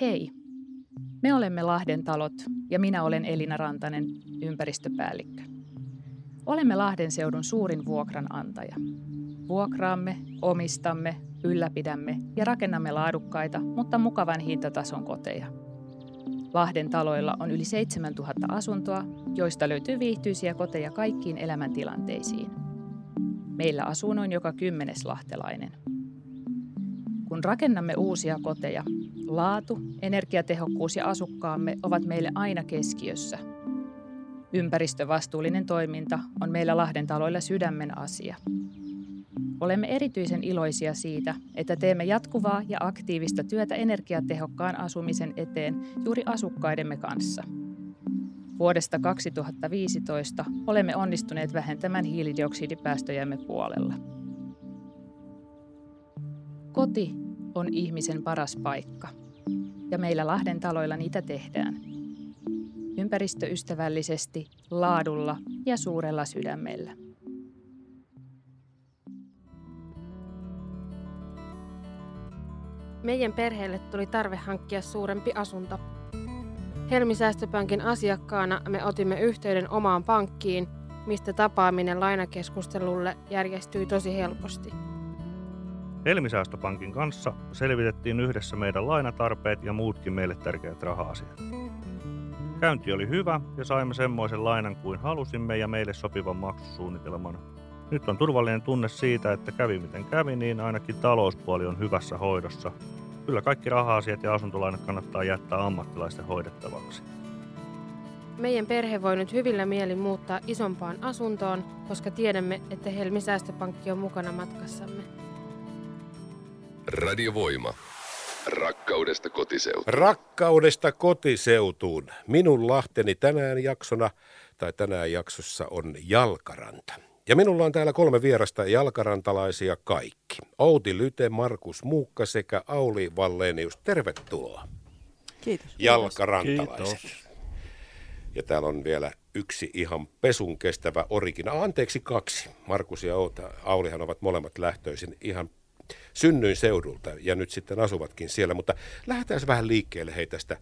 Hei, me olemme Lahden talot ja minä olen Elina Rantanen, ympäristöpäällikkö. Olemme Lahden seudun suurin vuokranantaja. Vuokraamme, omistamme, ylläpidämme ja rakennamme laadukkaita, mutta mukavan hintatason koteja. Lahden taloilla on yli 7000 asuntoa, joista löytyy viihtyisiä koteja kaikkiin elämäntilanteisiin. Meillä asuu noin joka kymmenes lahtelainen. Kun rakennamme uusia koteja, laatu, energiatehokkuus ja asukkaamme ovat meille aina keskiössä. Ympäristövastuullinen toiminta on meillä Lahden taloilla sydämen asia. Olemme erityisen iloisia siitä, että teemme jatkuvaa ja aktiivista työtä energiatehokkaan asumisen eteen juuri asukkaidemme kanssa. Vuodesta 2015 olemme onnistuneet vähentämään hiilidioksidipäästöjämme puolella. Koti on ihmisen paras paikka, ja meillä Lahden taloilla niitä tehdään. Ympäristöystävällisesti, laadulla ja suurella sydämellä. Meidän perheelle tuli tarve hankkia suurempi asunto. Helmisäästöpankin asiakkaana me otimme yhteyden omaan pankkiin, mistä tapaaminen lainakeskustelulle järjestyi tosi helposti. Helmisäästöpankin kanssa selvitettiin yhdessä meidän lainatarpeet ja muutkin meille tärkeät raha-asiat. Käynti oli hyvä ja saimme semmoisen lainan kuin halusimme ja meille sopivan maksusuunnitelman. Nyt on turvallinen tunne siitä, että kävi miten kävi, niin ainakin talouspuoli on hyvässä hoidossa. Kyllä kaikki raha-asiat ja asuntolainat kannattaa jättää ammattilaisten hoidettavaksi. Meidän perhe voi nyt hyvillä mielin muuttaa isompaan asuntoon, koska tiedämme, että Helmi Säästöpankki on mukana matkassamme. Radiovoima. Rakkaudesta kotiseutuun. Rakkaudesta kotiseutuun. Minun Lahteni tänään jaksona, tai tänään jaksossa on Jalkaranta. Ja minulla on täällä kolme vierasta jalkarantalaisia kaikki. Outi Lyte, Markus Muukka sekä Auli Vallenius. Tervetuloa. Kiitos. Jalkarantalaiset. Kiitos. Ja täällä on vielä yksi ihan pesun kestävä origina. Anteeksi kaksi. Markus ja Aulihan ovat molemmat lähtöisin ihan synnyin seudulta ja nyt sitten asuvatkin siellä. Mutta lähdetään vähän liikkeelle hei tästä,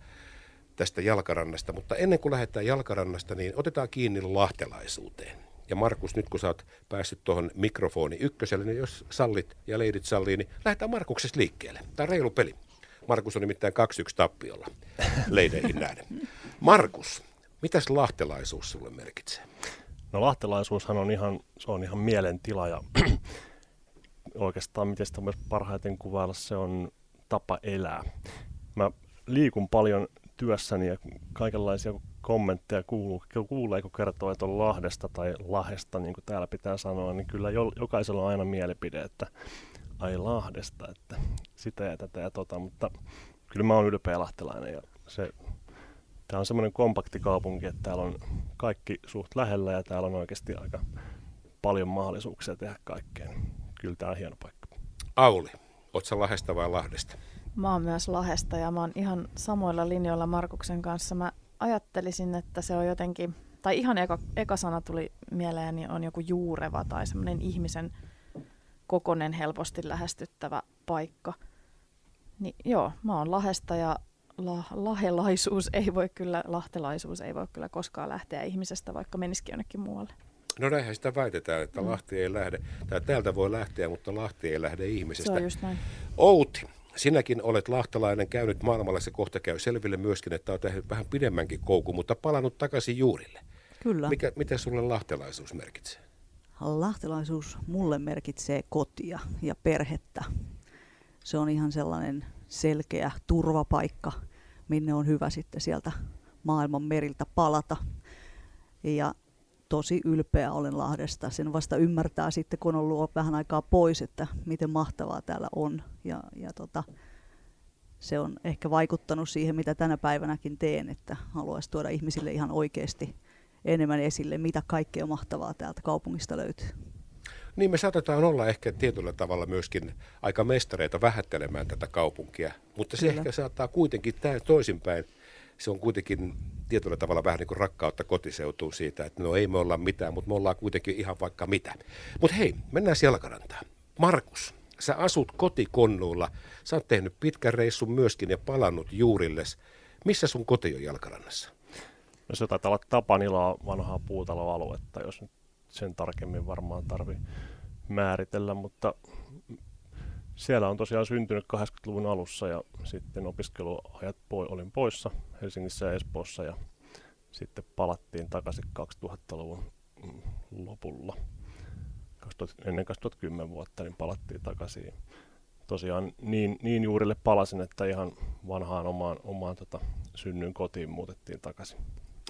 tästä jalkarannasta. Mutta ennen kuin lähdetään jalkarannasta, niin otetaan kiinni lahtelaisuuteen. Ja Markus, nyt kun sä oot päässyt tuohon mikrofoni ykköselle, niin jos sallit ja leidit sallii, niin lähdetään Markuksesta liikkeelle. Tämä on reilu peli. Markus on nimittäin 2-1 tappiolla leideihin nähden. Markus, mitäs lahtelaisuus sulle merkitsee? No lahtelaisuushan on ihan, se on ihan mielentila ja oikeastaan miten sitä myös parhaiten kuvailla, se on tapa elää. Mä liikun paljon työssäni ja kaikenlaisia kommentteja kuuluu, kuulee, kun kertoo, että on Lahdesta tai Lahesta, niin kuin täällä pitää sanoa, niin kyllä jo, jokaisella on aina mielipide, että ai Lahdesta, että sitä ja tätä ja tota, mutta kyllä mä oon ylpeä lahtelainen ja se, tää on semmoinen kompakti kaupunki, että täällä on kaikki suht lähellä ja täällä on oikeasti aika paljon mahdollisuuksia tehdä kaikkea. Kyllä tää on hieno paikka. Auli, oot sä Lahdesta vai Lahdesta? Mä oon myös Lahesta ja mä oon ihan samoilla linjoilla Markuksen kanssa. Mä ajattelisin, että se on jotenkin, tai ihan eka, eka sana tuli mieleen, niin on joku juureva tai semmoinen ihmisen kokonen helposti lähestyttävä paikka. Niin joo, mä oon Lahesta ja la, lahelaisuus ei voi kyllä, lahtelaisuus ei voi kyllä koskaan lähteä ihmisestä, vaikka menisikin jonnekin muualle. No näinhän sitä väitetään, että mm. Lahti ei lähde, tai täältä voi lähteä, mutta Lahti ei lähde ihmisestä. Se on just näin. Outi, Sinäkin olet lahtalainen, käynyt maailmalla, se kohta käy selville myöskin, että olet tehnyt vähän pidemmänkin kouku, mutta palannut takaisin juurille. Kyllä. Mikä, mitä sulle lahtelaisuus merkitsee? Lahtelaisuus mulle merkitsee kotia ja perhettä. Se on ihan sellainen selkeä turvapaikka, minne on hyvä sitten sieltä maailman meriltä palata. Ja tosi ylpeä olen Lahdesta. Sen vasta ymmärtää sitten, kun on ollut vähän aikaa pois, että miten mahtavaa täällä on. Ja, ja tota, se on ehkä vaikuttanut siihen, mitä tänä päivänäkin teen, että haluaisin tuoda ihmisille ihan oikeasti enemmän esille, mitä kaikkea mahtavaa täältä kaupungista löytyy. Niin me saatetaan olla ehkä tietyllä tavalla myöskin aika mestareita vähättelemään tätä kaupunkia, mutta se Kyllä. ehkä saattaa kuitenkin toisinpäin se on kuitenkin tietyllä tavalla vähän niin kuin rakkautta kotiseutuu siitä, että no ei me olla mitään, mutta me ollaan kuitenkin ihan vaikka mitä. Mutta hei, mennään jalkarantaan. Markus, sä asut kotikonnuilla, sä oot tehnyt pitkän reissun myöskin ja palannut juurilles. Missä sun koti on Jalkarannassa? No se taitaa olla Tapanilaa vanhaa puutaloaluetta, jos nyt sen tarkemmin varmaan tarvi määritellä, mutta siellä on tosiaan syntynyt 80-luvun alussa ja sitten opiskeluajat poi, olin poissa Helsingissä ja Espoossa ja sitten palattiin takaisin 2000-luvun mm, lopulla. 2000, ennen 2010 vuotta niin palattiin takaisin. Tosiaan niin, niin juurille palasin, että ihan vanhaan omaan, omaan tota, synnyn kotiin muutettiin takaisin.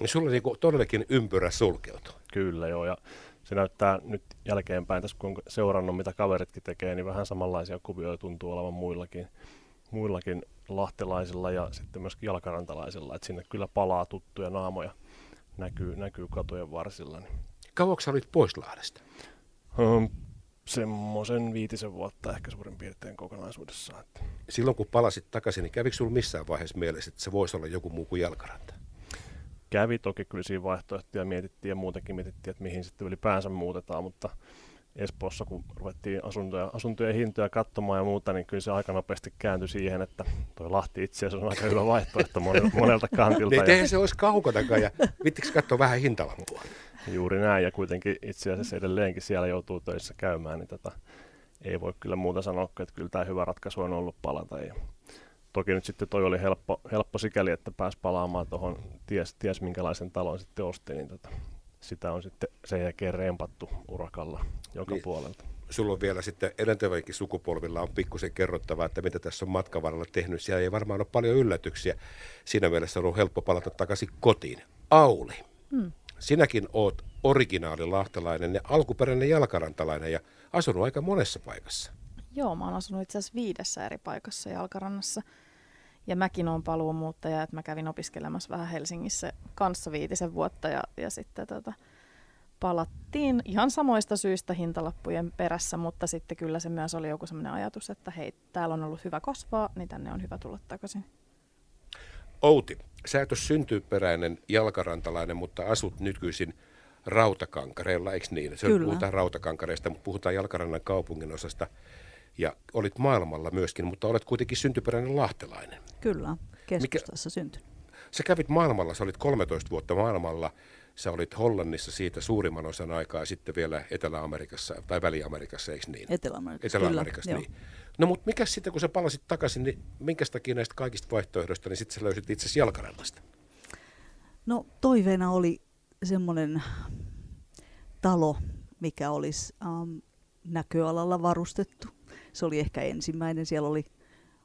Sulla niinku todellakin ympyrä sulkeutuu. Kyllä joo, ja se näyttää nyt jälkeenpäin, tässä kun on seurannut mitä kaveritkin tekee, niin vähän samanlaisia kuvioita tuntuu olevan muillakin, muillakin lahtelaisilla ja sitten myöskin jalkarantalaisilla, että sinne kyllä palaa tuttuja naamoja, näkyy, näkyy katujen varsilla. Niin. Kauanko sä olit pois Lahdesta? Um, semmoisen viitisen vuotta ehkä suurin piirtein kokonaisuudessaan. Silloin kun palasit takaisin, niin kävikö sinulla missään vaiheessa mielessä, että se voisi olla joku muu kuin jalkaranta? Kävi. Toki kyllä siinä vaihtoehtoja mietittiin ja muutenkin mietittiin, että mihin sitten ylipäänsä muutetaan, mutta Espoossa, kun ruvettiin asuntoja, asuntojen hintoja katsomaan ja muuta, niin kyllä se aika nopeasti kääntyi siihen, että tuo Lahti itse asiassa on aika hyvä vaihtoehto monelta kantilta. Niin, ja... se olisi kaukonakaan ja vittikö katsoa vähän hintalampua? Juuri näin ja kuitenkin itse asiassa edelleenkin siellä joutuu töissä käymään, niin tota, ei voi kyllä muuta sanoa, että kyllä tämä hyvä ratkaisu on ollut palata. Ja Toki nyt sitten toi oli helppo, helppo sikäli, että pääsi palaamaan tuohon, ties, ties minkälaisen talon sitten osti, niin tota, sitä on sitten sen jälkeen rempattu urakalla joka niin, puolelta. Sulla on vielä sitten edeltäväkin sukupolvilla on pikkusen kerrottavaa, että mitä tässä on matkavaralla tehnyt. Siellä ei varmaan ole paljon yllätyksiä. Siinä mielessä on ollut helppo palata takaisin kotiin. Auli, hmm. sinäkin oot originaali lahtelainen ja alkuperäinen jalkarantalainen ja asunut aika monessa paikassa. Joo, mä oon asunut itse asiassa viidessä eri paikassa Jalkarannassa. Ja mäkin olen paluumuuttaja, että mä kävin opiskelemassa vähän Helsingissä kanssa viitisen vuotta ja, ja sitten tota, palattiin ihan samoista syistä hintalappujen perässä, mutta sitten kyllä se myös oli joku sellainen ajatus, että hei, täällä on ollut hyvä kasvaa, niin tänne on hyvä tulla takaisin. Outi, sä et ole syntyperäinen jalkarantalainen, mutta asut nykyisin Rautakankareella, eikö niin? Se Kyllä. puhutaan Rautakankareista, mutta puhutaan Jalkarannan kaupungin osasta ja olit maailmalla myöskin, mutta olet kuitenkin syntyperäinen lahtelainen. Kyllä, keskustassa Mikä, syntynyt. Sä kävit maailmalla, sä olit 13 vuotta maailmalla, sä olit Hollannissa siitä suurimman osan aikaa ja sitten vielä Etelä-Amerikassa tai Väli-Amerikassa, eikö niin? Etelä-Amerikassa, Etelä-Amerikassa kyllä, niin. No mutta mikä sitten, kun sä palasit takaisin, niin minkä takia näistä kaikista vaihtoehdoista, niin sitten sä löysit itse jalkarellasta? No toiveena oli semmoinen talo, mikä olisi um, näköalalla varustettu se oli ehkä ensimmäinen. Siellä oli,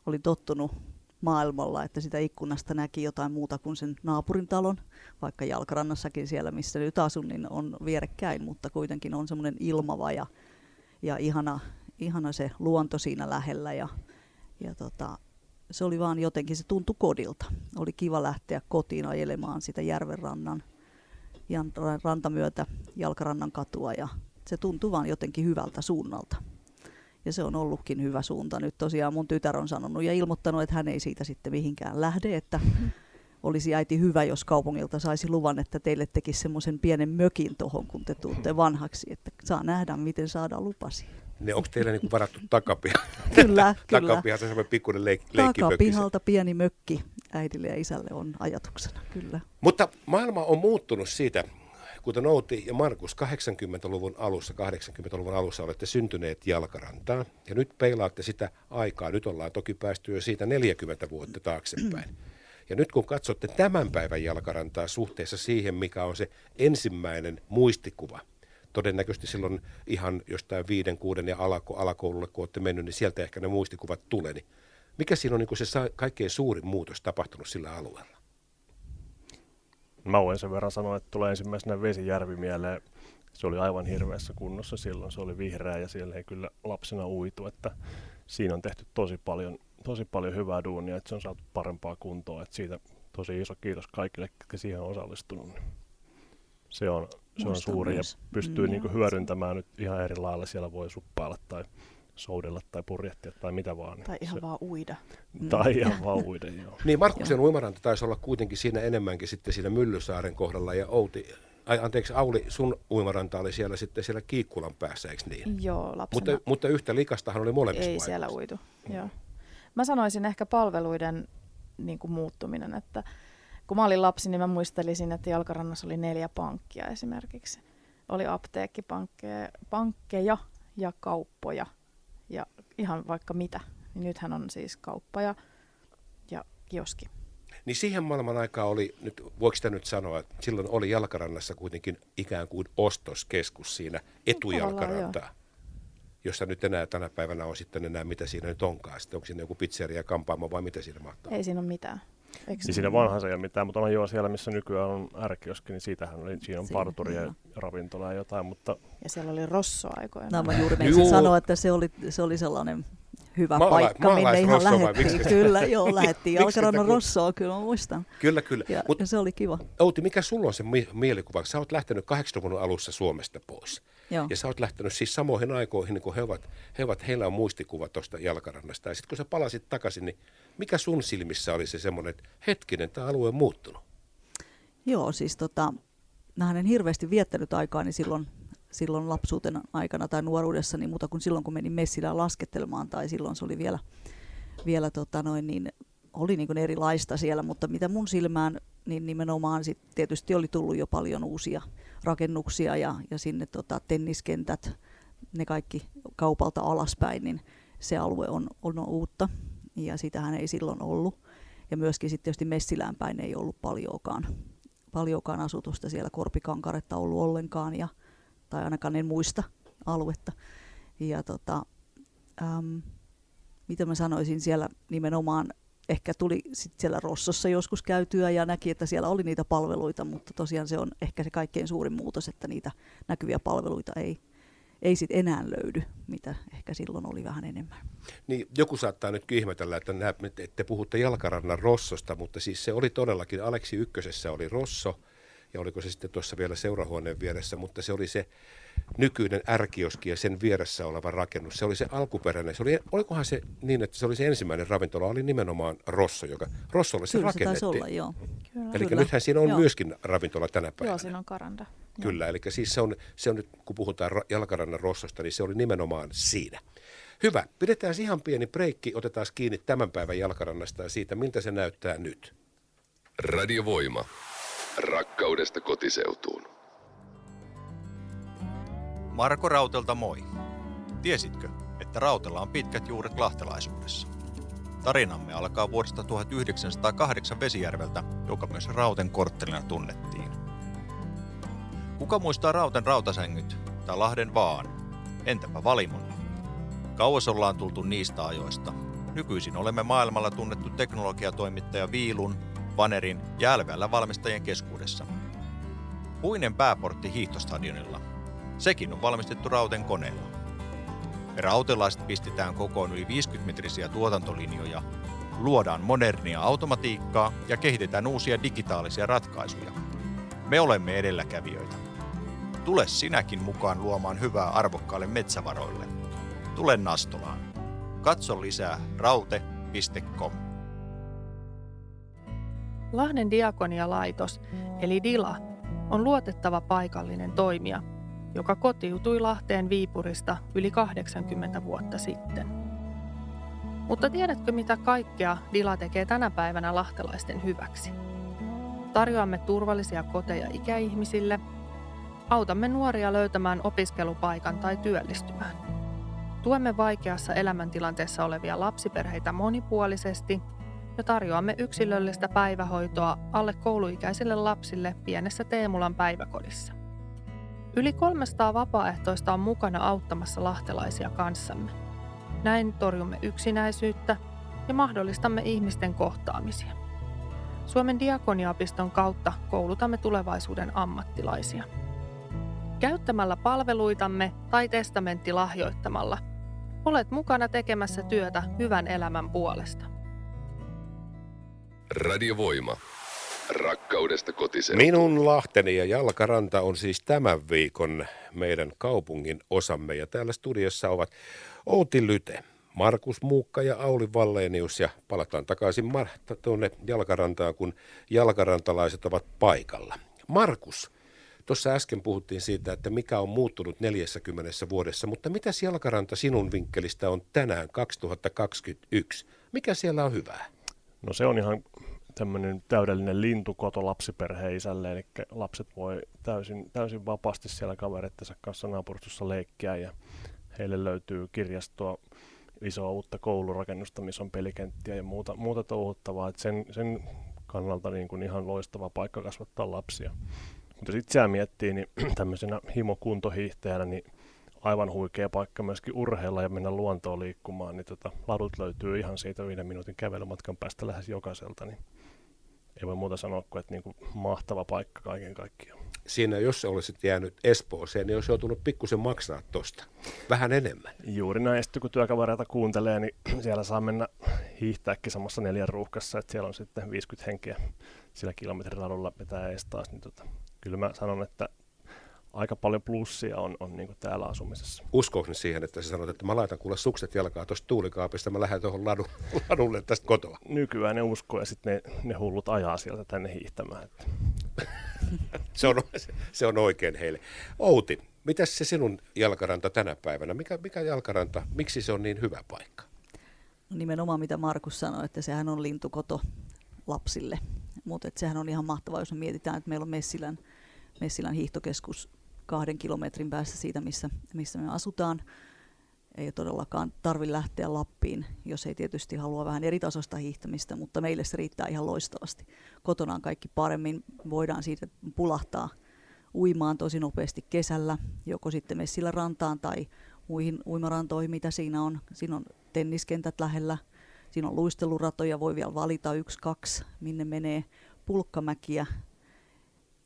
oli tottunut maailmalla, että sitä ikkunasta näki jotain muuta kuin sen naapurin talon, vaikka Jalkarannassakin siellä, missä nyt asun, niin on vierekkäin, mutta kuitenkin on semmoinen ilmava ja, ja ihana, ihana se luonto siinä lähellä ja, ja tota, se oli vaan jotenkin, se tuntui kodilta. Oli kiva lähteä kotiin ajelemaan sitä järvenrannan rantamyötä Jalkarannan katua ja se tuntui vaan jotenkin hyvältä suunnalta. Ja se on ollutkin hyvä suunta. Nyt tosiaan mun tytär on sanonut ja ilmoittanut, että hän ei siitä sitten mihinkään lähde, että olisi äiti hyvä, jos kaupungilta saisi luvan, että teille tekisi semmoisen pienen mökin tuohon, kun te tuutte vanhaksi, että saa nähdä, miten saadaan lupasi. Ne onko teillä niinku varattu takapiha? kyllä, kyllä. Takapiha se semmoinen pikkuinen leik- Takapihalta pieni mökki äidille ja isälle on ajatuksena, kyllä. Mutta maailma on muuttunut siitä Kuten Outi ja Markus 80-luvun alussa, 80-luvun alussa olette syntyneet jalkarantaan ja nyt peilaatte sitä aikaa. Nyt ollaan toki päästy jo siitä 40 vuotta taaksepäin. Ja nyt kun katsotte tämän päivän jalkarantaa suhteessa siihen, mikä on se ensimmäinen muistikuva, todennäköisesti silloin ihan jostain viiden, kuuden ja alako, alakoululle, kun olette mennyt, niin sieltä ehkä ne muistikuvat tulee. Niin mikä siinä on niin se kaikkein suurin muutos tapahtunut sillä alueella? Mä voin sen verran sanoa, että tulee ensimmäisenä Vesijärvi mieleen. Se oli aivan hirveässä kunnossa silloin, se oli vihreä ja siellä ei kyllä lapsena uitu, että siinä on tehty tosi paljon, tosi paljon hyvää duunia, että se on saatu parempaa kuntoa, että siitä tosi iso kiitos kaikille, jotka siihen on osallistunut. Se on, se on suuri myös. ja pystyy mm, niin hyödyntämään nyt ihan eri lailla, siellä voi suppailla tai soudella tai purjehtia tai mitä vaan. Tai ihan se, vaan uida. Tai ihan vaan uida, joo. Niin, Markkuksen uimaranta taisi olla kuitenkin siinä enemmänkin sitten siinä Myllysaaren kohdalla ja Outi, ai anteeksi Auli, sun uimaranta oli siellä sitten siellä Kiikkulan päässä, eikö niin? Joo, lapsena. Mutta, mutta yhtä likastahan oli molemmissa Ei paikoissa. siellä uitu, joo. Mä sanoisin ehkä palveluiden niin kuin muuttuminen, että kun mä olin lapsi, niin mä muistelisin, että Jalkarannassa oli neljä pankkia esimerkiksi. Oli apteekkipankkeja pankkeja ja kauppoja ja ihan vaikka mitä. Niin nythän on siis kauppa ja, ja kioski. Niin siihen maailman aikaan oli, nyt, voiko sitä nyt sanoa, että silloin oli Jalkarannassa kuitenkin ikään kuin ostoskeskus siinä etujalkarantaa, jossa nyt enää tänä päivänä on sitten enää mitä siinä nyt onkaan. Sitten onko siinä joku pizzeria, kampaamo vai mitä siinä mahtaa? Ei siinä ole mitään. Eikö Siis siinä vanhassa ei ole mitään, mutta on jo siellä, missä nykyään on ärkioski, niin siitähän oli, siinä on Siinä, parturi ja joo. ravintola ja jotain, mutta Ja siellä oli Rosso aikoina. No mä juuri menisin sanoa, että se oli, se oli sellainen hyvä Maala- paikka, minne ihan lähettiin. Kyllä, joo, lähettiin Jalkarannan Rossoa, kyllä mä muistan. Kyllä, kyllä. Ja, Mutta ja se oli kiva. Outi, mikä sulla on se mi- mielikuva? Sä oot lähtenyt 80-luvun alussa Suomesta pois. Joo. Ja sä oot lähtenyt siis samoihin aikoihin, niin kuin he ovat, he ovat, heillä on muistikuva tuosta jalkarannasta. Ja sitten kun sä palasit takaisin, niin mikä sun silmissä oli se semmoinen, että hetkinen, tämä alue on muuttunut? Joo, siis tota, mähän en hirveästi viettänyt aikaani silloin, silloin lapsuuten aikana tai nuoruudessa, niin muuta kuin silloin, kun menin Messilään laskettelemaan, tai silloin se oli vielä, vielä tota noin, niin oli niin kuin erilaista siellä, mutta mitä mun silmään, niin nimenomaan sit tietysti oli tullut jo paljon uusia rakennuksia ja, ja sinne tota, tenniskentät, ne kaikki kaupalta alaspäin, niin se alue on, on uutta. Ja sitähän ei silloin ollut. Ja myöskin sitten tietysti Messilään päin ei ollut paljoakaan, paljoakaan asutusta siellä, korpikankaretta ollut ollenkaan, ja, tai ainakaan en muista aluetta. Ja tota, äm, mitä mä sanoisin, siellä nimenomaan ehkä tuli sit siellä Rossossa joskus käytyä ja näki, että siellä oli niitä palveluita, mutta tosiaan se on ehkä se kaikkein suurin muutos, että niitä näkyviä palveluita ei, ei sit enää löydy, mitä ehkä silloin oli vähän enemmän. Niin joku saattaa nyt ihmetellä, että te, te puhutte jalkarannan Rossosta, mutta siis se oli todellakin, Aleksi ykkösessä oli Rosso, ja oliko se sitten tuossa vielä seurahuoneen vieressä, mutta se oli se nykyinen ärkioski ja sen vieressä oleva rakennus. Se oli se alkuperäinen. Se oli, olikohan se niin, että se oli se ensimmäinen ravintola, oli nimenomaan Rosso, joka Rossolle se Kyllä se rakennettiin. olla, joo. Kyllä. Eli Kyllä. nythän siinä on Joo. myöskin ravintola tänä päivänä. Joo, siinä on karanda. Joo. Kyllä, eli siis se on, se on nyt, kun puhutaan ra- jalkarannan rossosta, niin se oli nimenomaan siinä. Hyvä, pidetään ihan pieni breikki, otetaan kiinni tämän päivän jalkarannasta ja siitä, miltä se näyttää nyt. Radiovoima. Rakkaudesta kotiseutuun. Marko Rautelta moi. Tiesitkö, että Rautella on pitkät juuret lahtelaisuudessa? Tarinamme alkaa vuodesta 1908 Vesijärveltä, joka myös Rauten korttelina tunnettiin. Kuka muistaa Rauten rautasängyt tai Lahden vaan? Entäpä Valimon? Kauas ollaan tultu niistä ajoista. Nykyisin olemme maailmalla tunnettu teknologiatoimittaja Viilun, Vanerin ja LVL valmistajien keskuudessa. Puinen pääportti hiihtostadionilla. Sekin on valmistettu Rauten koneella. Rautelaiset pistetään kokoon yli 50-metrisiä tuotantolinjoja, luodaan modernia automatiikkaa ja kehitetään uusia digitaalisia ratkaisuja. Me olemme edelläkävijöitä. Tule sinäkin mukaan luomaan hyvää arvokkaalle metsävaroille. Tule Nastolaan. Katso lisää raute.com. Lahden diakonialaitos, eli DILA, on luotettava paikallinen toimija, joka kotiutui Lahteen Viipurista yli 80 vuotta sitten. Mutta tiedätkö mitä kaikkea DILA tekee tänä päivänä lahtelaisten hyväksi? Tarjoamme turvallisia koteja ikäihmisille, autamme nuoria löytämään opiskelupaikan tai työllistymään. Tuemme vaikeassa elämäntilanteessa olevia lapsiperheitä monipuolisesti ja tarjoamme yksilöllistä päivähoitoa alle kouluikäisille lapsille pienessä Teemulan päiväkodissa. Yli 300 vapaaehtoista on mukana auttamassa lahtelaisia kanssamme. Näin torjumme yksinäisyyttä ja mahdollistamme ihmisten kohtaamisia. Suomen diakoniapiston kautta koulutamme tulevaisuuden ammattilaisia. Käyttämällä palveluitamme tai testamenttilahjoittamalla olet mukana tekemässä työtä hyvän elämän puolesta. Radiovoima. Rakkaudesta kotiseutuun. Minun Lahteni ja Jalkaranta on siis tämän viikon meidän kaupungin osamme. Ja täällä studiossa ovat Outi Lyte, Markus Muukka ja Auli Vallenius. Ja palataan takaisin Mar- tuonne Jalkarantaan, kun jalkarantalaiset ovat paikalla. Markus, Tuossa äsken puhuttiin siitä, että mikä on muuttunut 40 vuodessa, mutta mitä Jalkaranta sinun vinkkelistä on tänään 2021? Mikä siellä on hyvää? No se on ihan tämmöinen täydellinen lintukoto lapsiperheen isälle, eli lapset voi täysin, täysin vapaasti siellä kaverittensa kanssa naapurustossa leikkiä ja heille löytyy kirjastoa, isoa uutta koulurakennusta, missä on pelikenttiä ja muuta, muuta touhuttavaa. Et sen, sen kannalta niin kuin ihan loistava paikka kasvattaa lapsia. Mutta sitten itseään miettii, niin tämmöisenä himokuntohiihtäjänä, niin aivan huikea paikka myöskin urheilla ja mennä luontoon liikkumaan, niin tota, ladut löytyy ihan siitä viiden minuutin kävelymatkan päästä lähes jokaiselta, niin ei voi muuta sanoa kuin, että niin kuin mahtava paikka kaiken kaikkiaan. Siinä, jos olisit jäänyt Espooseen, niin olisi joutunut pikkusen maksaa tuosta. Vähän enemmän. Juuri näin. Sitten kun työkavereita kuuntelee, niin siellä saa mennä hiihtääkin samassa neljän ruuhkassa, että siellä on sitten 50 henkeä sillä kilometriradulla vetää ees taas. Niin tota, kyllä mä sanon, että aika paljon plussia on, on niin täällä asumisessa. Uskoako siihen, että sä sanot, että mä laitan kuule sukset jalkaa tuosta tuulikaapista, mä lähden tuohon ladu, ladulle tästä kotoa? Nykyään ne uskoo ja sitten ne, ne hullut ajaa sieltä tänne hiihtämään. Että. se, on, se on oikein heille. Outi, mitä se sinun jalkaranta tänä päivänä? Mikä, mikä jalkaranta, miksi se on niin hyvä paikka? Nimenomaan mitä Markus sanoi, että sehän on lintukoto lapsille. Mutta sehän on ihan mahtavaa, jos me mietitään, että meillä on Messilän, Messilän hiihtokeskus kahden kilometrin päässä siitä, missä, missä me asutaan. Ei todellakaan tarvi lähteä Lappiin, jos ei tietysti halua vähän eri tasosta hiihtämistä, mutta meille se riittää ihan loistavasti. Kotona on kaikki paremmin, voidaan siitä pulahtaa uimaan tosi nopeasti kesällä, joko sitten messillä rantaan tai muihin uimarantoihin, mitä siinä on. Siinä on tenniskentät lähellä, siinä on luisteluratoja, voi vielä valita yksi, kaksi, minne menee pulkkamäkiä.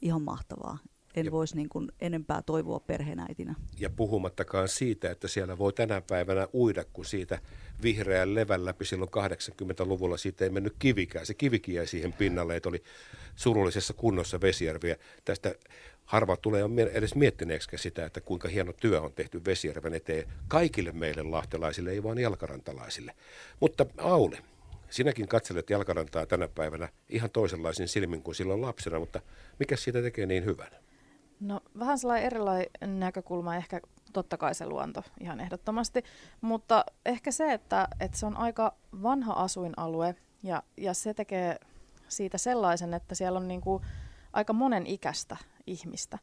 Ihan mahtavaa en voisi niin kuin enempää toivoa perheenäitinä. Ja puhumattakaan siitä, että siellä voi tänä päivänä uida, kun siitä vihreän levän läpi silloin 80-luvulla siitä ei mennyt kivikään. Se kivikin jäi siihen pinnalle, että oli surullisessa kunnossa Vesijärviä. Tästä harva tulee edes miettineeksi sitä, että kuinka hieno työ on tehty Vesijärven eteen kaikille meille lahtelaisille, ei vain jalkarantalaisille. Mutta Auli, sinäkin katselet jalkarantaa tänä päivänä ihan toisenlaisin silmin kuin silloin lapsena, mutta mikä siitä tekee niin hyvän? No vähän sellainen erilainen näkökulma ehkä totta kai se luonto ihan ehdottomasti, mutta ehkä se, että, että se on aika vanha asuinalue ja, ja se tekee siitä sellaisen, että siellä on niinku aika monen ikäistä ihmistä.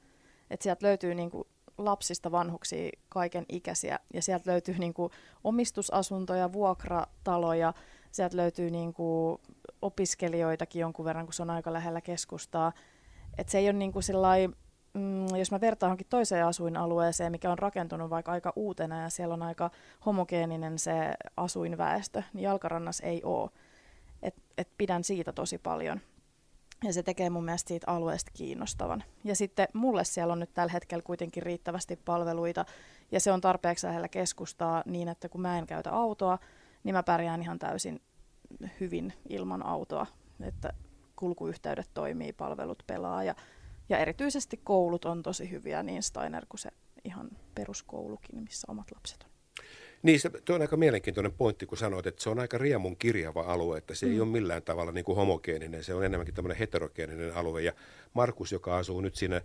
Että sieltä löytyy niinku lapsista vanhuksiin kaiken ikäisiä ja sieltä löytyy niinku omistusasuntoja, vuokrataloja, sieltä löytyy niinku opiskelijoitakin jonkun verran, kun se on aika lähellä keskustaa. Et se ei ole niinku sellainen mm, jos mä vertaan johonkin toiseen asuinalueeseen, mikä on rakentunut vaikka aika uutena ja siellä on aika homogeeninen se asuinväestö, niin Jalkarannas ei ole. Et, et pidän siitä tosi paljon. Ja se tekee mun mielestä siitä alueesta kiinnostavan. Ja sitten mulle siellä on nyt tällä hetkellä kuitenkin riittävästi palveluita ja se on tarpeeksi lähellä keskustaa niin, että kun mä en käytä autoa, niin mä pärjään ihan täysin hyvin ilman autoa. Että kulkuyhteydet toimii, palvelut pelaa ja ja erityisesti koulut on tosi hyviä, niin Steiner kuin se ihan peruskoulukin, missä omat lapset on. Niin, se, tuo on aika mielenkiintoinen pointti, kun sanoit, että se on aika riemun kirjava alue, että se mm. ei ole millään tavalla niin kuin homogeeninen, se on enemmänkin tämmöinen heterogeeninen alue. Ja Markus, joka asuu nyt siinä,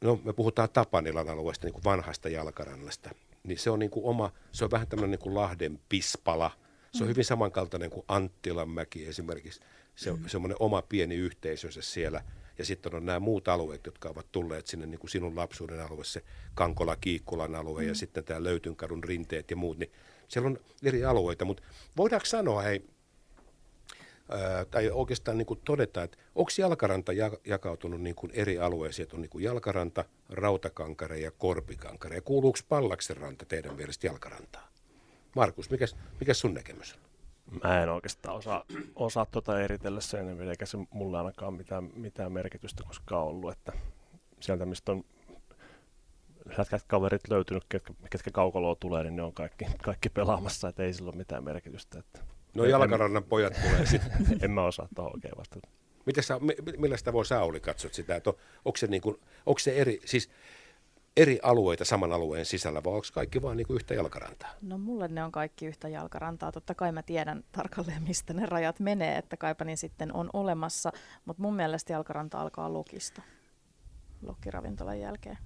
no me puhutaan Tapanilan alueesta, niin kuin vanhasta jalkarannasta, niin se on niin kuin oma, se on vähän tämmöinen niin kuin Lahden pispala. Se on mm. hyvin samankaltainen kuin Anttilanmäki esimerkiksi. Se on mm. semmoinen oma pieni yhteisönsä siellä – ja sitten on nämä muut alueet, jotka ovat tulleet sinne niin kuin sinun lapsuuden alue, se Kankola-Kiikkulan alue mm. ja sitten tämä Löytynkadun rinteet ja muut, niin siellä on eri alueita, mutta voidaanko sanoa, hei, ää, tai oikeastaan niin kuin todeta, että onko jalkaranta jakautunut niin kuin eri alueisiin, että on niin kuin jalkaranta, rautakankare ja korpikankare, ja kuuluuko Pallaksen ranta teidän mielestä jalkarantaa? Markus, mikä, mikä sun näkemys on? Mä en oikeastaan osaa, osaa tuota eritellä sen, eikä se mulle ainakaan mitään, mitään merkitystä koskaan ollut, että sieltä mistä on jätkät kaverit löytynyt, ketkä, ketkä kaukoloa tulee, niin ne on kaikki, kaikki pelaamassa, että ei sillä ole mitään merkitystä. Että no jalkarannan pojat tulee sitten. en mä osaa tuohon oikein vastata. Miten sä, millä sitä voi Sauli katsot sitä, että on, onko se, niin kuin, onko se eri, siis eri alueita saman alueen sisällä, vai onko kaikki vain niin yhtä jalkarantaa? No mulle ne on kaikki yhtä jalkarantaa. Totta kai mä tiedän tarkalleen, mistä ne rajat menee, että kaipa niin sitten on olemassa, mutta mun mielestä jalkaranta alkaa lukista. Lokkiravintolan jälkeen.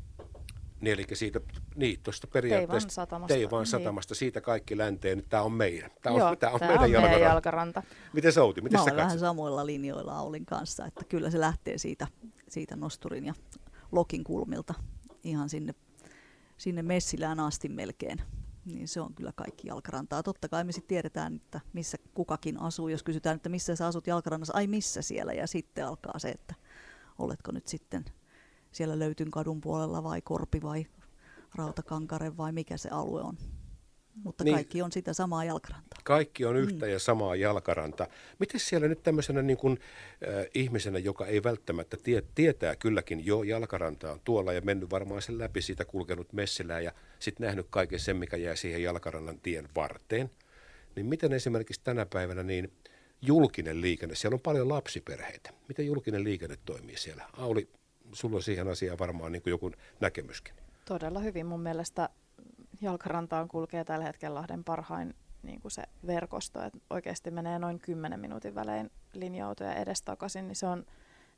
Niin, eli siitä, niin, tuosta periaatteesta Teivan satamasta. Teivan Niin. satamasta, siitä kaikki länteen, tämä on meidän. Tämä on, Joo, tämä on tää meidän, on meidän jalkaranta. jalkaranta. Miten sä Outi, miten Mä sä olen vähän samoilla linjoilla Aulin kanssa, että kyllä se lähtee siitä, siitä nosturin ja lokin kulmilta ihan sinne, sinne Messilään asti melkein. Niin se on kyllä kaikki jalkarantaa. Totta kai me sitten tiedetään, että missä kukakin asuu. Jos kysytään, että missä sä asut jalkarannassa, ai missä siellä. Ja sitten alkaa se, että oletko nyt sitten siellä löytyn kadun puolella vai Korpi vai Rautakankare vai mikä se alue on. Mutta Niin. kaikki on sitä samaa jalkarantaa. Kaikki on yhtä ja samaa jalkaranta. Miten siellä nyt tämmöisenä niin kuin, äh, ihmisenä, joka ei välttämättä tie, tietää kylläkin jo jalkaranta on tuolla ja mennyt varmaan sen läpi siitä kulkenut messilään ja sitten nähnyt kaiken sen, mikä jää siihen jalkarannan tien varteen, niin miten esimerkiksi tänä päivänä niin julkinen liikenne, siellä on paljon lapsiperheitä. Miten julkinen liikenne toimii siellä? Auli, sulla on siihen asiaan varmaan niin kuin joku näkemyskin. Todella hyvin mun mielestä jalkarantaan kulkee tällä hetkellä Lahden parhain niin kuin se verkosto, että oikeasti menee noin 10 minuutin välein linja-autoja edestakaisin, niin se on,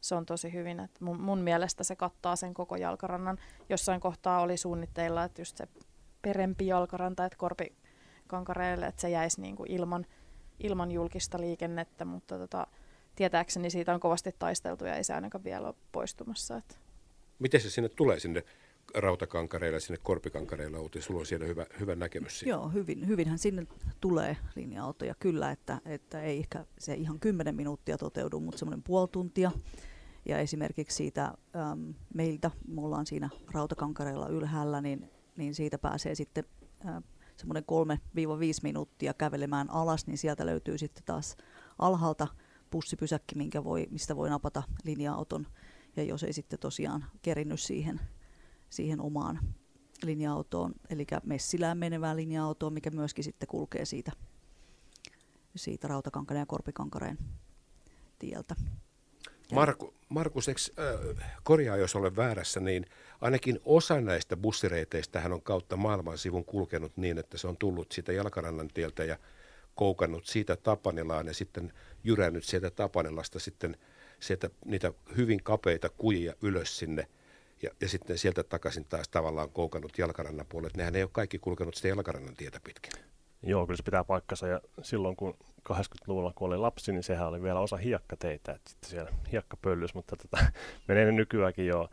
se on tosi hyvin. Et mun, mun mielestä se kattaa sen koko jalkarannan. Jossain kohtaa oli suunnitteilla, että just se perempi jalkaranta, että korpikankareelle, että se jäisi niin kuin ilman, ilman julkista liikennettä, mutta tota, tietääkseni siitä on kovasti taisteltu ja ei se ainakaan vielä ole poistumassa. Että Miten se sinne tulee sinne rautakankareille, sinne korpikankareille, Outi? Sulla on siellä hyvä, hyvä näkemys siitä. Joo, hyvin, hyvinhän sinne tulee linja-autoja kyllä, että, että ei ehkä se ihan 10 minuuttia toteudu, mutta semmoinen puoli tuntia. Ja esimerkiksi siitä äm, meiltä, me ollaan siinä rautakankareilla ylhäällä, niin, niin siitä pääsee sitten äh, semmoinen 3-5 minuuttia kävelemään alas, niin sieltä löytyy sitten taas alhaalta bussipysäkki, minkä voi, mistä voi napata linja-auton. Ja jos ei sitten tosiaan kerinnyt siihen, siihen omaan linja-autoon, eli Messilään menevään linja-autoon, mikä myöskin sitten kulkee siitä, siitä Rautakankareen ja Korpikankareen tieltä. Marku, Markus, eikö, äh, korjaa jos olen väärässä, niin ainakin osa näistä bussireiteistä hän on kautta maailman sivun kulkenut niin, että se on tullut siitä Jalkarannan tieltä ja koukannut siitä Tapanilaan ja sitten jyrännyt sieltä Tapanilasta sitten sieltä niitä hyvin kapeita kujia ylös sinne ja, ja sitten sieltä takaisin taas tavallaan koukannut Jalkarannan puolelle. Nehän ei ole kaikki kulkenut sitä Jalkarannan tietä pitkin. Joo, kyllä se pitää paikkansa. Ja silloin kun 80-luvulla, kun oli lapsi, niin sehän oli vielä osa hiekkateitä, että sitten siellä hiekkapöllys, mutta tota, menee ne nykyäänkin jo.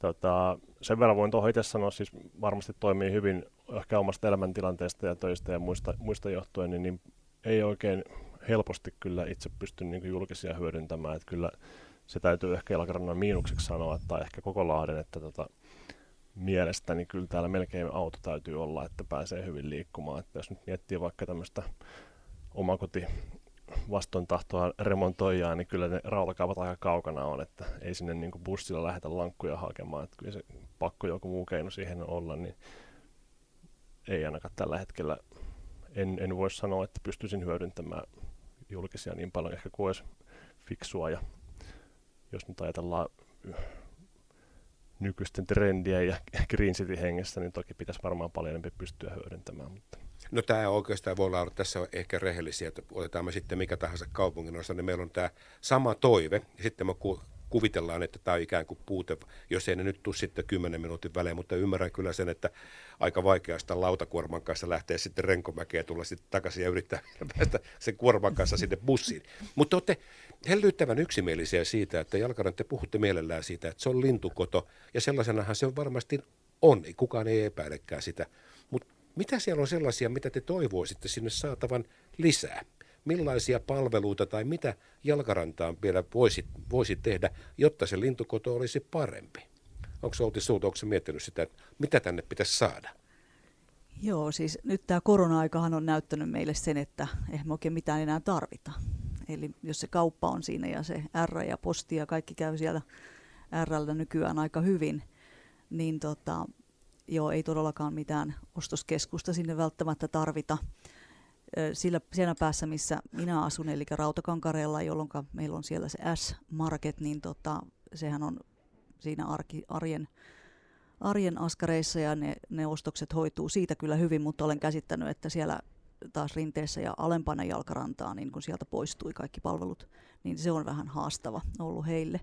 Tota, sen verran voin tuohon itse sanoa, siis varmasti toimii hyvin ehkä omasta elämäntilanteesta ja töistä ja muista, muista johtuen, niin, niin ei oikein helposti kyllä itse pysty niin julkisia hyödyntämään. Että kyllä se täytyy ehkä jalkarannan miinukseksi sanoa, tai ehkä koko Lahden, että tota, mielestäni kyllä täällä melkein auto täytyy olla, että pääsee hyvin liikkumaan. Että jos nyt miettii vaikka tämmöistä omakoti vastoin tahtoa remontoijaa, niin kyllä ne rautakaavat aika kaukana on, että ei sinne niin kuin bussilla lähdetä lankkuja hakemaan, että kyllä se pakko joku muu keino siihen olla, niin ei ainakaan tällä hetkellä, en, en voi sanoa, että pystyisin hyödyntämään julkisia niin paljon ehkä kuin olisi fiksua ja jos nyt ajatellaan nykyisten trendien ja Green City hengessä, niin toki pitäisi varmaan paljon enemmän pystyä hyödyntämään. Mutta. No tämä oikeastaan voi olla tässä ehkä rehellisiä, että otetaan me sitten mikä tahansa kaupungin osa, niin meillä on tämä sama toive, sitten me kuvitellaan, että tämä on ikään kuin puute, jos ei ne nyt tule sitten 10 minuutin välein, mutta ymmärrän kyllä sen, että aika vaikeasta lautakuorman kanssa lähtee sitten renkomäkeä tulla sitten takaisin ja yrittää päästä sen kuorman kanssa sinne bussiin. Mutta olette hellyyttävän yksimielisiä siitä, että Jalkaran, te puhutte mielellään siitä, että se on lintukoto, ja sellaisenahan se varmasti on, kukaan ei epäilekään sitä. Mutta mitä siellä on sellaisia, mitä te toivoisitte sinne saatavan lisää? Millaisia palveluita tai mitä jalkarantaan vielä voisi, voisi tehdä, jotta se lintukoto olisi parempi? Onko Outi Suuta, onko miettinyt sitä, että mitä tänne pitäisi saada? Joo, siis nyt tämä korona-aikahan on näyttänyt meille sen, että ei me oikein mitään enää tarvita. Eli jos se kauppa on siinä ja se R ja posti ja kaikki käy siellä Rllä nykyään aika hyvin, niin tota, joo, ei todellakaan mitään ostoskeskusta sinne välttämättä tarvita. Sillä, siinä päässä, missä minä asun, eli Rautakankareella, jolloin meillä on siellä se S-Market, niin tota, sehän on siinä arki, arjen, arjen askareissa ja ne, ne ostokset hoituu siitä kyllä hyvin, mutta olen käsittänyt, että siellä taas rinteessä ja alempana jalkarantaa, niin kun sieltä poistui kaikki palvelut, niin se on vähän haastava ollut heille.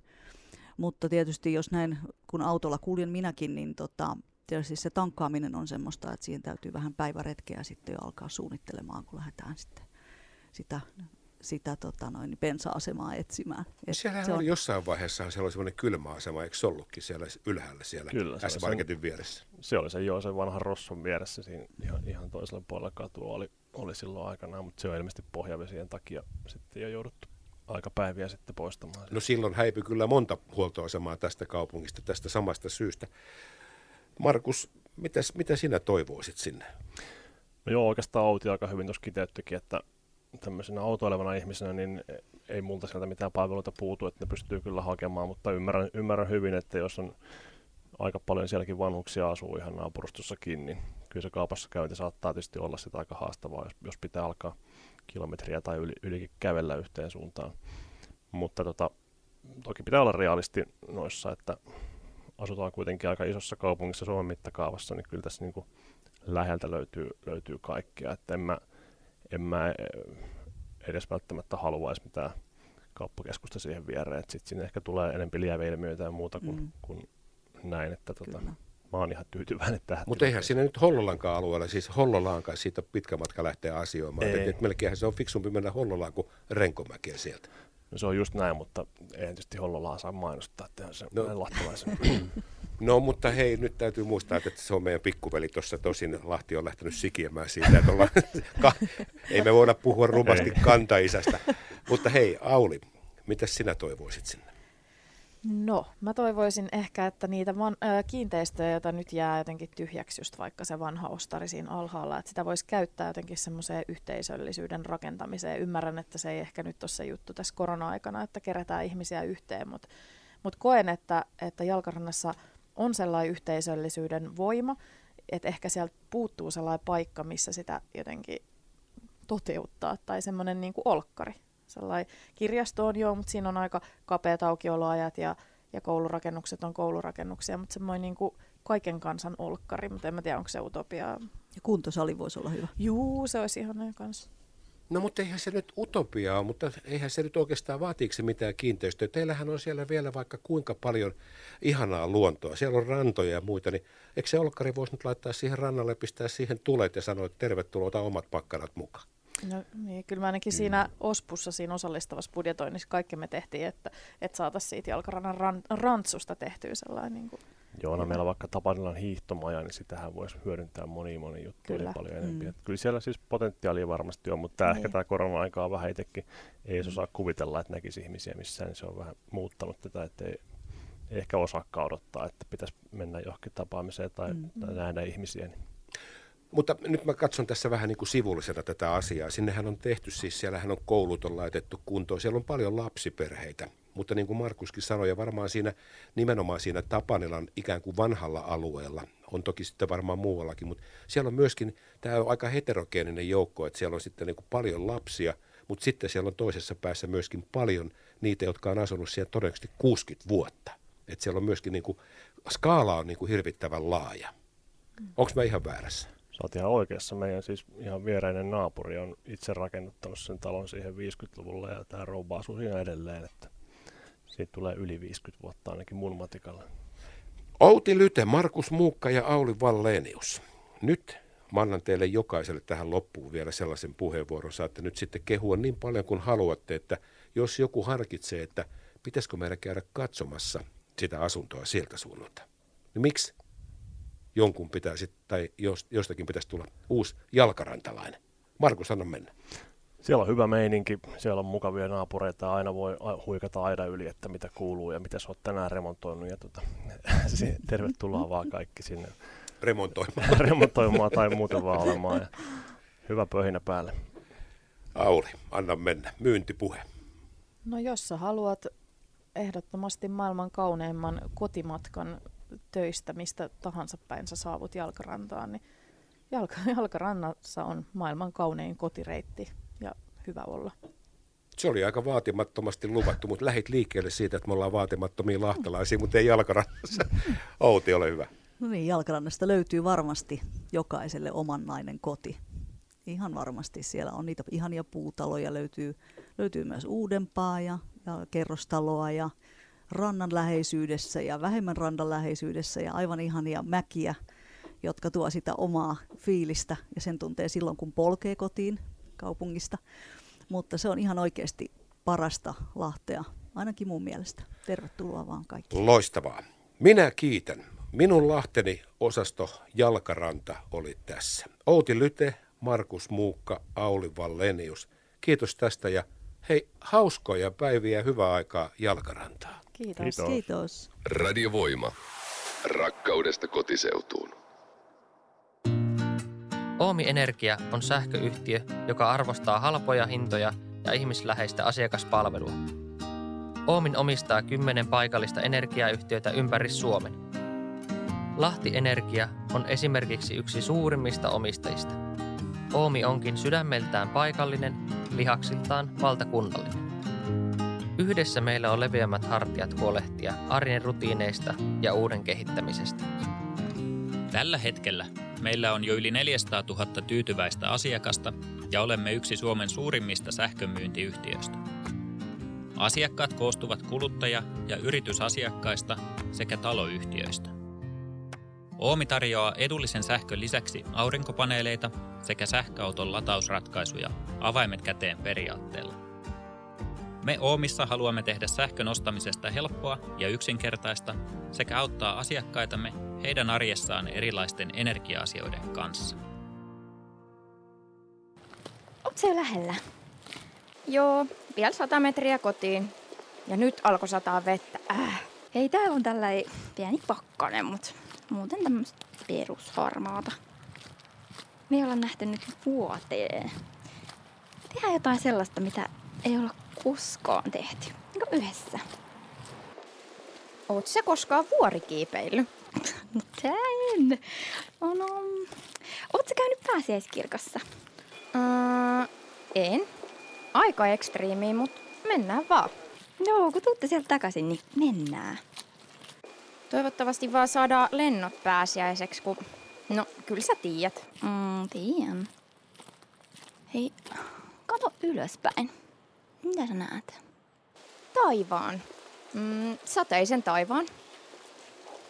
Mutta tietysti jos näin, kun autolla kuljen minäkin, niin tota, tietysti se tankkaaminen on semmoista, että siihen täytyy vähän päiväretkeä sitten jo alkaa suunnittelemaan, kun lähdetään sitten sitä sitä tota noin, bensa-asemaa etsimään. Et Siellähän se on... oli jossain vaiheessa siellä oli semmoinen kylmäasema, eikö se ollutkin siellä ylhäällä siellä Kyllä, S-Marketin vieressä? Se oli se jo se vanha Rosson vieressä siinä ihan, ihan toisella puolella katua oli, oli silloin aikanaan, mutta se on ilmeisesti pohjavesien takia sitten jo jouduttu aika päiviä sitten poistamaan. No silloin häipyi kyllä monta huoltoasemaa tästä kaupungista tästä samasta syystä. Markus, mitäs, mitä sinä toivoisit sinne? No joo, oikeastaan Outi aika hyvin tuossa kiteyttikin, että tämmöisenä autoilevana ihmisenä, niin ei multa sieltä mitään palveluita puutu, että ne pystyy kyllä hakemaan, mutta ymmärrän, ymmärrän hyvin, että jos on aika paljon sielläkin vanhuksia asuu ihan naapurustossakin, niin kyllä se kaupassa käynti saattaa tietysti olla sitä aika haastavaa, jos, jos pitää alkaa kilometriä tai yli, ylikin kävellä yhteen suuntaan. Mutta tota, toki pitää olla realisti noissa, että asutaan kuitenkin aika isossa kaupungissa Suomen mittakaavassa, niin kyllä tässä niin kuin läheltä löytyy, löytyy kaikkea. Että en mä, en mä eh, edes välttämättä haluaisi mitään kauppakeskusta siihen viereen. Sitten sinne ehkä tulee enemmän lieveilmiöitä ja muuta kuin, mm. kuin näin. Että tota, mä oon ihan tyytyväinen tähän. Mutta eihän siinä nyt Hollolankaan alueella, siis Hollolaankaan siitä pitkä matka lähtee asioimaan. Ei. Et, melkeinhän se on fiksumpi mennä Hollolaan kuin Renkomäkiä sieltä. No se on just näin, mutta ei tietysti Hollolaa saa mainostaa, että se no. lahtelaisen. No mutta hei, nyt täytyy muistaa, että se on meidän pikkuveli tuossa. Tosin Lahti on lähtenyt sikiemään siitä, että ollaan, ka, ei me voida puhua rumasti kantaisästä. Mutta hei, Auli, mitä sinä toivoisit sinne? No, mä toivoisin ehkä, että niitä van, äh, kiinteistöjä, joita nyt jää jotenkin tyhjäksi, just vaikka se vanha ostari siinä alhaalla, että sitä voisi käyttää jotenkin semmoiseen yhteisöllisyyden rakentamiseen. Ymmärrän, että se ei ehkä nyt ole se juttu tässä korona-aikana, että kerätään ihmisiä yhteen, mutta mut koen, että, että jalkarannassa on sellainen yhteisöllisyyden voima, että ehkä sieltä puuttuu sellainen paikka, missä sitä jotenkin toteuttaa, tai semmoinen niin olkkari sellainen kirjasto on joo, mutta siinä on aika kapeat aukioloajat ja, ja koulurakennukset on koulurakennuksia, mutta semmoinen niin kuin kaiken kansan olkkari, mutta en mä tiedä, onko se utopiaa. Ja kuntosali voisi olla hyvä. Juu, se olisi ihan kanssa. No mutta eihän se nyt utopiaa, mutta eihän se nyt oikeastaan vaatiiko se mitään kiinteistöä. Teillähän on siellä vielä vaikka kuinka paljon ihanaa luontoa. Siellä on rantoja ja muita, niin eikö se olkkari voisi nyt laittaa siihen rannalle, pistää siihen tulet ja sanoa, että tervetuloa, ota omat pakkanat mukaan. No niin, kyllä mä ainakin kyllä. siinä OSPussa, siinä osallistavassa budjetoinnissa kaikki me tehtiin, että, että saataisiin siitä jalkarannan ran, rantsusta tehtyä sellainen niin kuin, Joo, no meillä on vaikka Tapanilan hiihtomaja, niin sitähän voisi hyödyntää moni moni juttuja kyllä. paljon enemmän. Mm. Kyllä siellä siis potentiaalia varmasti on, mutta tämä niin. ehkä tämä korona-aika on vähän itsekin, ei mm. osaa kuvitella, että näkisi ihmisiä missään, niin se on vähän muuttanut tätä, että ei, ei ehkä osaakaan odottaa, että pitäisi mennä johonkin tapaamiseen tai, mm. tai nähdä ihmisiä. Niin mutta nyt mä katson tässä vähän niin kuin sivullisena tätä asiaa. Sinnehän on tehty, siis siellähän on koulut on laitettu kuntoon. Siellä on paljon lapsiperheitä, mutta niin kuin Markuskin sanoi, ja varmaan siinä nimenomaan siinä Tapanilan ikään kuin vanhalla alueella, on toki sitten varmaan muuallakin, mutta siellä on myöskin, tämä on aika heterogeeninen joukko, että siellä on sitten niin kuin paljon lapsia, mutta sitten siellä on toisessa päässä myöskin paljon niitä, jotka on asunut siellä todennäköisesti 60 vuotta. Että siellä on myöskin, niin kuin, skaala on niin kuin hirvittävän laaja. Onko mä ihan väärässä? Sä oot ihan oikeassa. Meidän siis ihan viereinen naapuri on itse rakennuttanut sen talon siihen 50-luvulle ja tämä rouva asuu siinä edelleen, että siitä tulee yli 50 vuotta ainakin mun matikalla. Outi Lyte, Markus Muukka ja Auli Vallenius. Nyt mä annan teille jokaiselle tähän loppuun vielä sellaisen puheenvuoron. Saatte nyt sitten kehua niin paljon kuin haluatte, että jos joku harkitsee, että pitäisikö meidän käydä katsomassa sitä asuntoa sieltä suunnalta, niin miksi jonkun pitäisi, tai jostakin pitäisi tulla uusi jalkarantalainen. Markus, anna mennä. Siellä on hyvä meininki, siellä on mukavia naapureita, aina voi huikata aina yli, että mitä kuuluu ja mitä sä oot tänään remontoinut. Ja tota, tervetuloa vaan kaikki sinne remontoimaan. remontoimaan tai muuten vaan olemaan. Ja hyvä pöhinä päälle. Auli, anna mennä. Myyntipuhe. No jos sä haluat ehdottomasti maailman kauneimman kotimatkan töistä, mistä tahansa päin sä saavut jalkarantaan, niin jalka, jalkarannassa on maailman kaunein kotireitti ja hyvä olla. Se oli aika vaatimattomasti luvattu, mutta lähit liikkeelle siitä, että me ollaan vaatimattomia lahtalaisia, mutta ei jalkarannassa. Outi, ole hyvä. No niin, jalkarannasta löytyy varmasti jokaiselle omannainen koti. Ihan varmasti siellä on niitä ihania puutaloja, löytyy, löytyy myös uudempaa ja, ja kerrostaloa ja rannan läheisyydessä ja vähemmän rannan läheisyydessä ja aivan ihania mäkiä, jotka tuo sitä omaa fiilistä ja sen tuntee silloin, kun polkee kotiin kaupungista. Mutta se on ihan oikeasti parasta Lahtea, ainakin mun mielestä. Tervetuloa vaan kaikki. Loistavaa. Minä kiitän. Minun Lahteni osasto Jalkaranta oli tässä. Outi Lyte, Markus Muukka, Auli Vallenius. Kiitos tästä ja hei, hauskoja päiviä ja hyvää aikaa Jalkarantaa. Kiitos. Kiitos. Kiitos. Radiovoima. Rakkaudesta kotiseutuun. Oomi Energia on sähköyhtiö, joka arvostaa halpoja hintoja ja ihmisläheistä asiakaspalvelua. Oomin omistaa kymmenen paikallista energiayhtiötä ympäri Suomen. Lahti Energia on esimerkiksi yksi suurimmista omistajista. Oomi onkin sydämeltään paikallinen, lihaksiltaan valtakunnallinen. Yhdessä meillä on leveämmät hartiat huolehtia arjen rutiineista ja uuden kehittämisestä. Tällä hetkellä meillä on jo yli 400 000 tyytyväistä asiakasta ja olemme yksi Suomen suurimmista sähkömyyntiyhtiöistä. Asiakkaat koostuvat kuluttaja- ja yritysasiakkaista sekä taloyhtiöistä. Oomi tarjoaa edullisen sähkön lisäksi aurinkopaneeleita sekä sähköauton latausratkaisuja avaimet käteen periaatteella. Me Oomissa haluamme tehdä sähkön ostamisesta helppoa ja yksinkertaista sekä auttaa asiakkaitamme heidän arjessaan erilaisten energia-asioiden kanssa. Oot se jo lähellä? Joo, vielä sata metriä kotiin. Ja nyt alkoi sataa vettä. Äh. Hei, täällä on tällainen pieni pakkanen, mutta muuten tämmöistä perusharmaata. Me ei olla nähty nyt vuoteen. Tehdään jotain sellaista, mitä ei olla koskaan tehty. Niin yhdessä. Oot sä koskaan vuorikiipeillyt? No tää en. No, no. Oot sä käynyt pääsiäiskirkossa? Uh, en. Aika ekstriimi, mutta mennään vaan. Joo, kun tuutte sieltä takaisin, niin mennään. Toivottavasti vaan saadaan lennot pääsiäiseksi, kun... No, kyllä sä tiedät. Mm, tiedän. Hei, kato ylöspäin. Mitä sä näet? Taivaan. Mm, sateisen taivaan.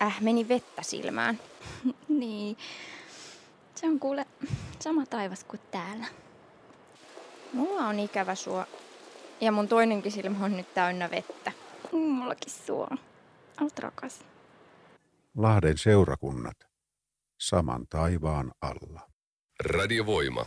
Äh, meni vettä silmään. niin. Se on kuule sama taivas kuin täällä. Mulla on ikävä sua. Ja mun toinenkin silmä on nyt täynnä vettä. Mullakin sua. Olet rakas. Lahden seurakunnat saman taivaan alla. Radiovoima.